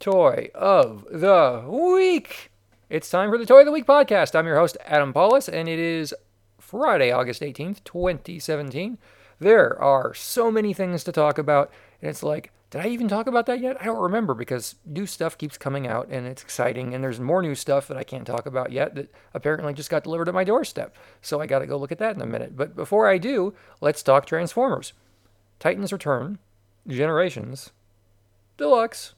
toy of the week. It's time for the Toy of the Week podcast. I'm your host, Adam Pawlus, and it is Friday, August 18th, 2017. There are so many things to talk about, and it's like, did I even talk about that yet? I don't remember because new stuff keeps coming out and it's exciting, and there's more new stuff that I can't talk about yet that apparently just got delivered at my doorstep. So I got to go look at that in a minute. But before I do, let's talk Transformers. Titans Return, Generations, Deluxe,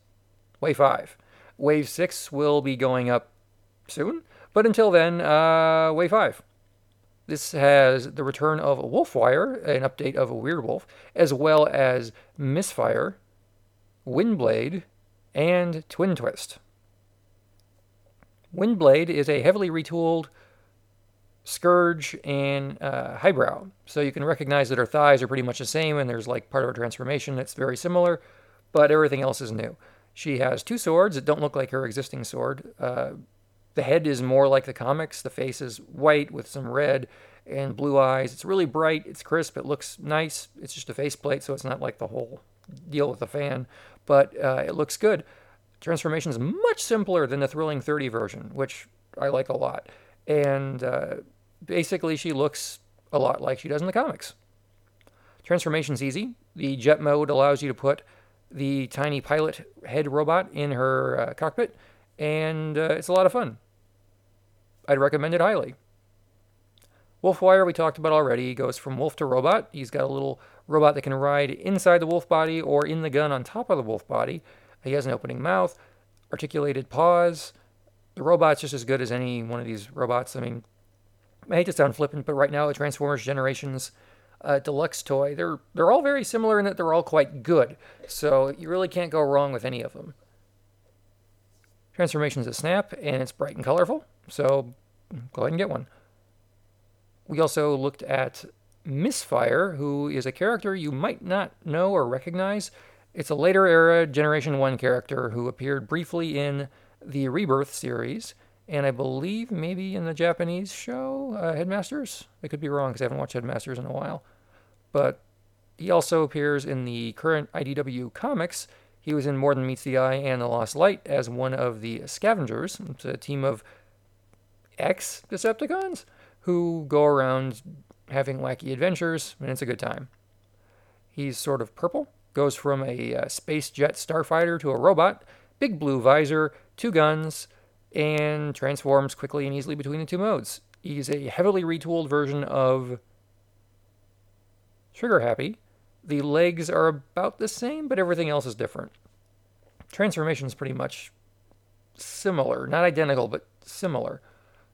Wave 5. Wave 6 will be going up soon, but until then, uh, Wave 5. This has the return of Wolfwire, an update of a Weirdwolf, as well as Misfire, Windblade, and Twin Twist. Windblade is a heavily retooled Scourge and uh, Highbrow, so you can recognize that her thighs are pretty much the same, and there's like part of her transformation that's very similar, but everything else is new. She has two swords that don't look like her existing sword. Uh, the head is more like the comics. The face is white with some red and blue eyes. It's really bright. It's crisp. It looks nice. It's just a faceplate, so it's not like the whole deal with the fan, but uh, it looks good. Transformation is much simpler than the Thrilling 30 version, which I like a lot. And uh, basically, she looks a lot like she does in the comics. Transformation's easy. The jet mode allows you to put the tiny pilot head robot in her uh, cockpit, and uh, it's a lot of fun. I'd recommend it highly. Wolfwire, we talked about already, goes from wolf to robot. He's got a little robot that can ride inside the wolf body or in the gun on top of the wolf body. He has an opening mouth, articulated paws. The robot's just as good as any one of these robots. I mean, I hate to sound flippant, but right now, the Transformers Generations uh, deluxe toy, they're they're all very similar in that they're all quite good. So you really can't go wrong with any of them. Transformation's a snap, and it's bright and colorful. So go ahead and get one. We also looked at Misfire, who is a character you might not know or recognize. It's a later era Generation 1 character who appeared briefly in the Rebirth series, and I believe maybe in the Japanese show, uh, Headmasters. I could be wrong because I haven't watched Headmasters in a while but he also appears in the current IDW comics. He was in More Than Meets the Eye and The Lost Light as one of the Scavengers. It's a team of ex Decepticons who go around having wacky adventures, and it's a good time. He's sort of purple, goes from a uh, space jet starfighter to a robot, big blue visor, two guns, and transforms quickly and easily between the two modes. He's a heavily retooled version of Trigger Happy. The legs are about the same, but everything else is different. Transformation is pretty much similar, not identical, but similar.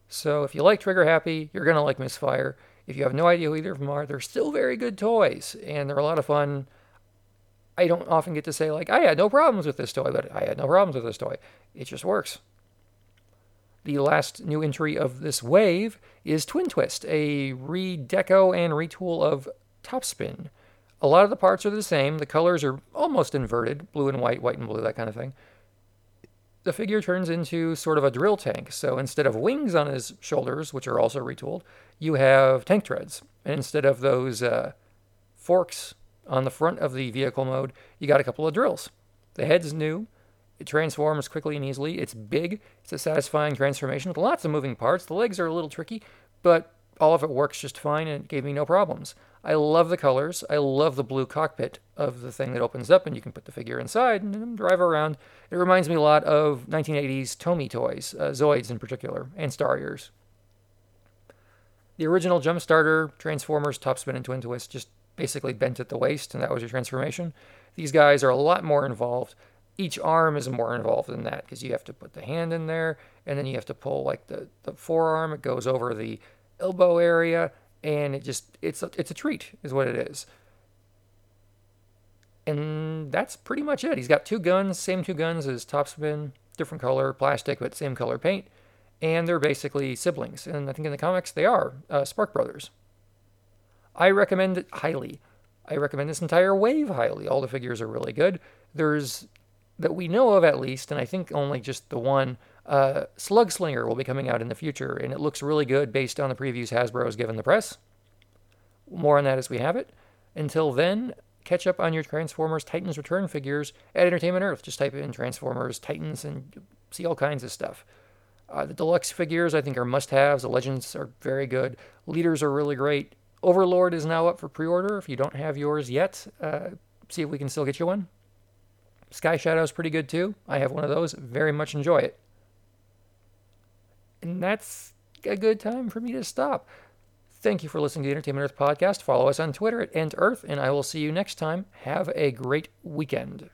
So if you like Trigger Happy, you're gonna like Misfire. If you have no idea who either of them are, they're still very good toys, and they're a lot of fun. I don't often get to say like I had no problems with this toy, but I had no problems with this toy. It just works. The last new entry of this wave is Twin Twist, a redeco and retool of topspin. A lot of the parts are the same. The colors are almost inverted blue and white, white and blue, that kind of thing. The figure turns into sort of a drill tank. So instead of wings on his shoulders, which are also retooled, you have tank treads. And instead of those uh, forks on the front of the vehicle mode, you got a couple of drills. The head's new. It transforms quickly and easily. It's big. It's a satisfying transformation with lots of moving parts. The legs are a little tricky, but all of it works just fine and it gave me no problems. I love the colors. I love the blue cockpit of the thing that opens up and you can put the figure inside and drive around. It reminds me a lot of 1980s Tomy toys, uh, Zoids in particular, and Starriors. The original Jumpstarter, Transformers, Topspin, and Twin Twist just basically bent at the waist, and that was your transformation. These guys are a lot more involved. Each arm is more involved than that because you have to put the hand in there, and then you have to pull like the, the forearm. It goes over the elbow area, and it just it's a, it's a treat, is what it is. And that's pretty much it. He's got two guns, same two guns as Topspin, different color plastic, but same color paint, and they're basically siblings. And I think in the comics they are uh, Spark Brothers. I recommend it highly. I recommend this entire wave highly. All the figures are really good. There's that we know of at least, and I think only just the one uh, Slugslinger will be coming out in the future, and it looks really good based on the previews Hasbro has given the press. More on that as we have it. Until then, catch up on your Transformers Titans Return figures at Entertainment Earth. Just type in Transformers Titans and see all kinds of stuff. Uh, the deluxe figures I think are must-haves. The legends are very good. Leaders are really great. Overlord is now up for pre-order. If you don't have yours yet, uh, see if we can still get you one. Skyshadow is pretty good too. I have one of those. Very much enjoy it. And that's a good time for me to stop. Thank you for listening to the Entertainment Earth podcast. Follow us on Twitter at EntEarth, and I will see you next time. Have a great weekend.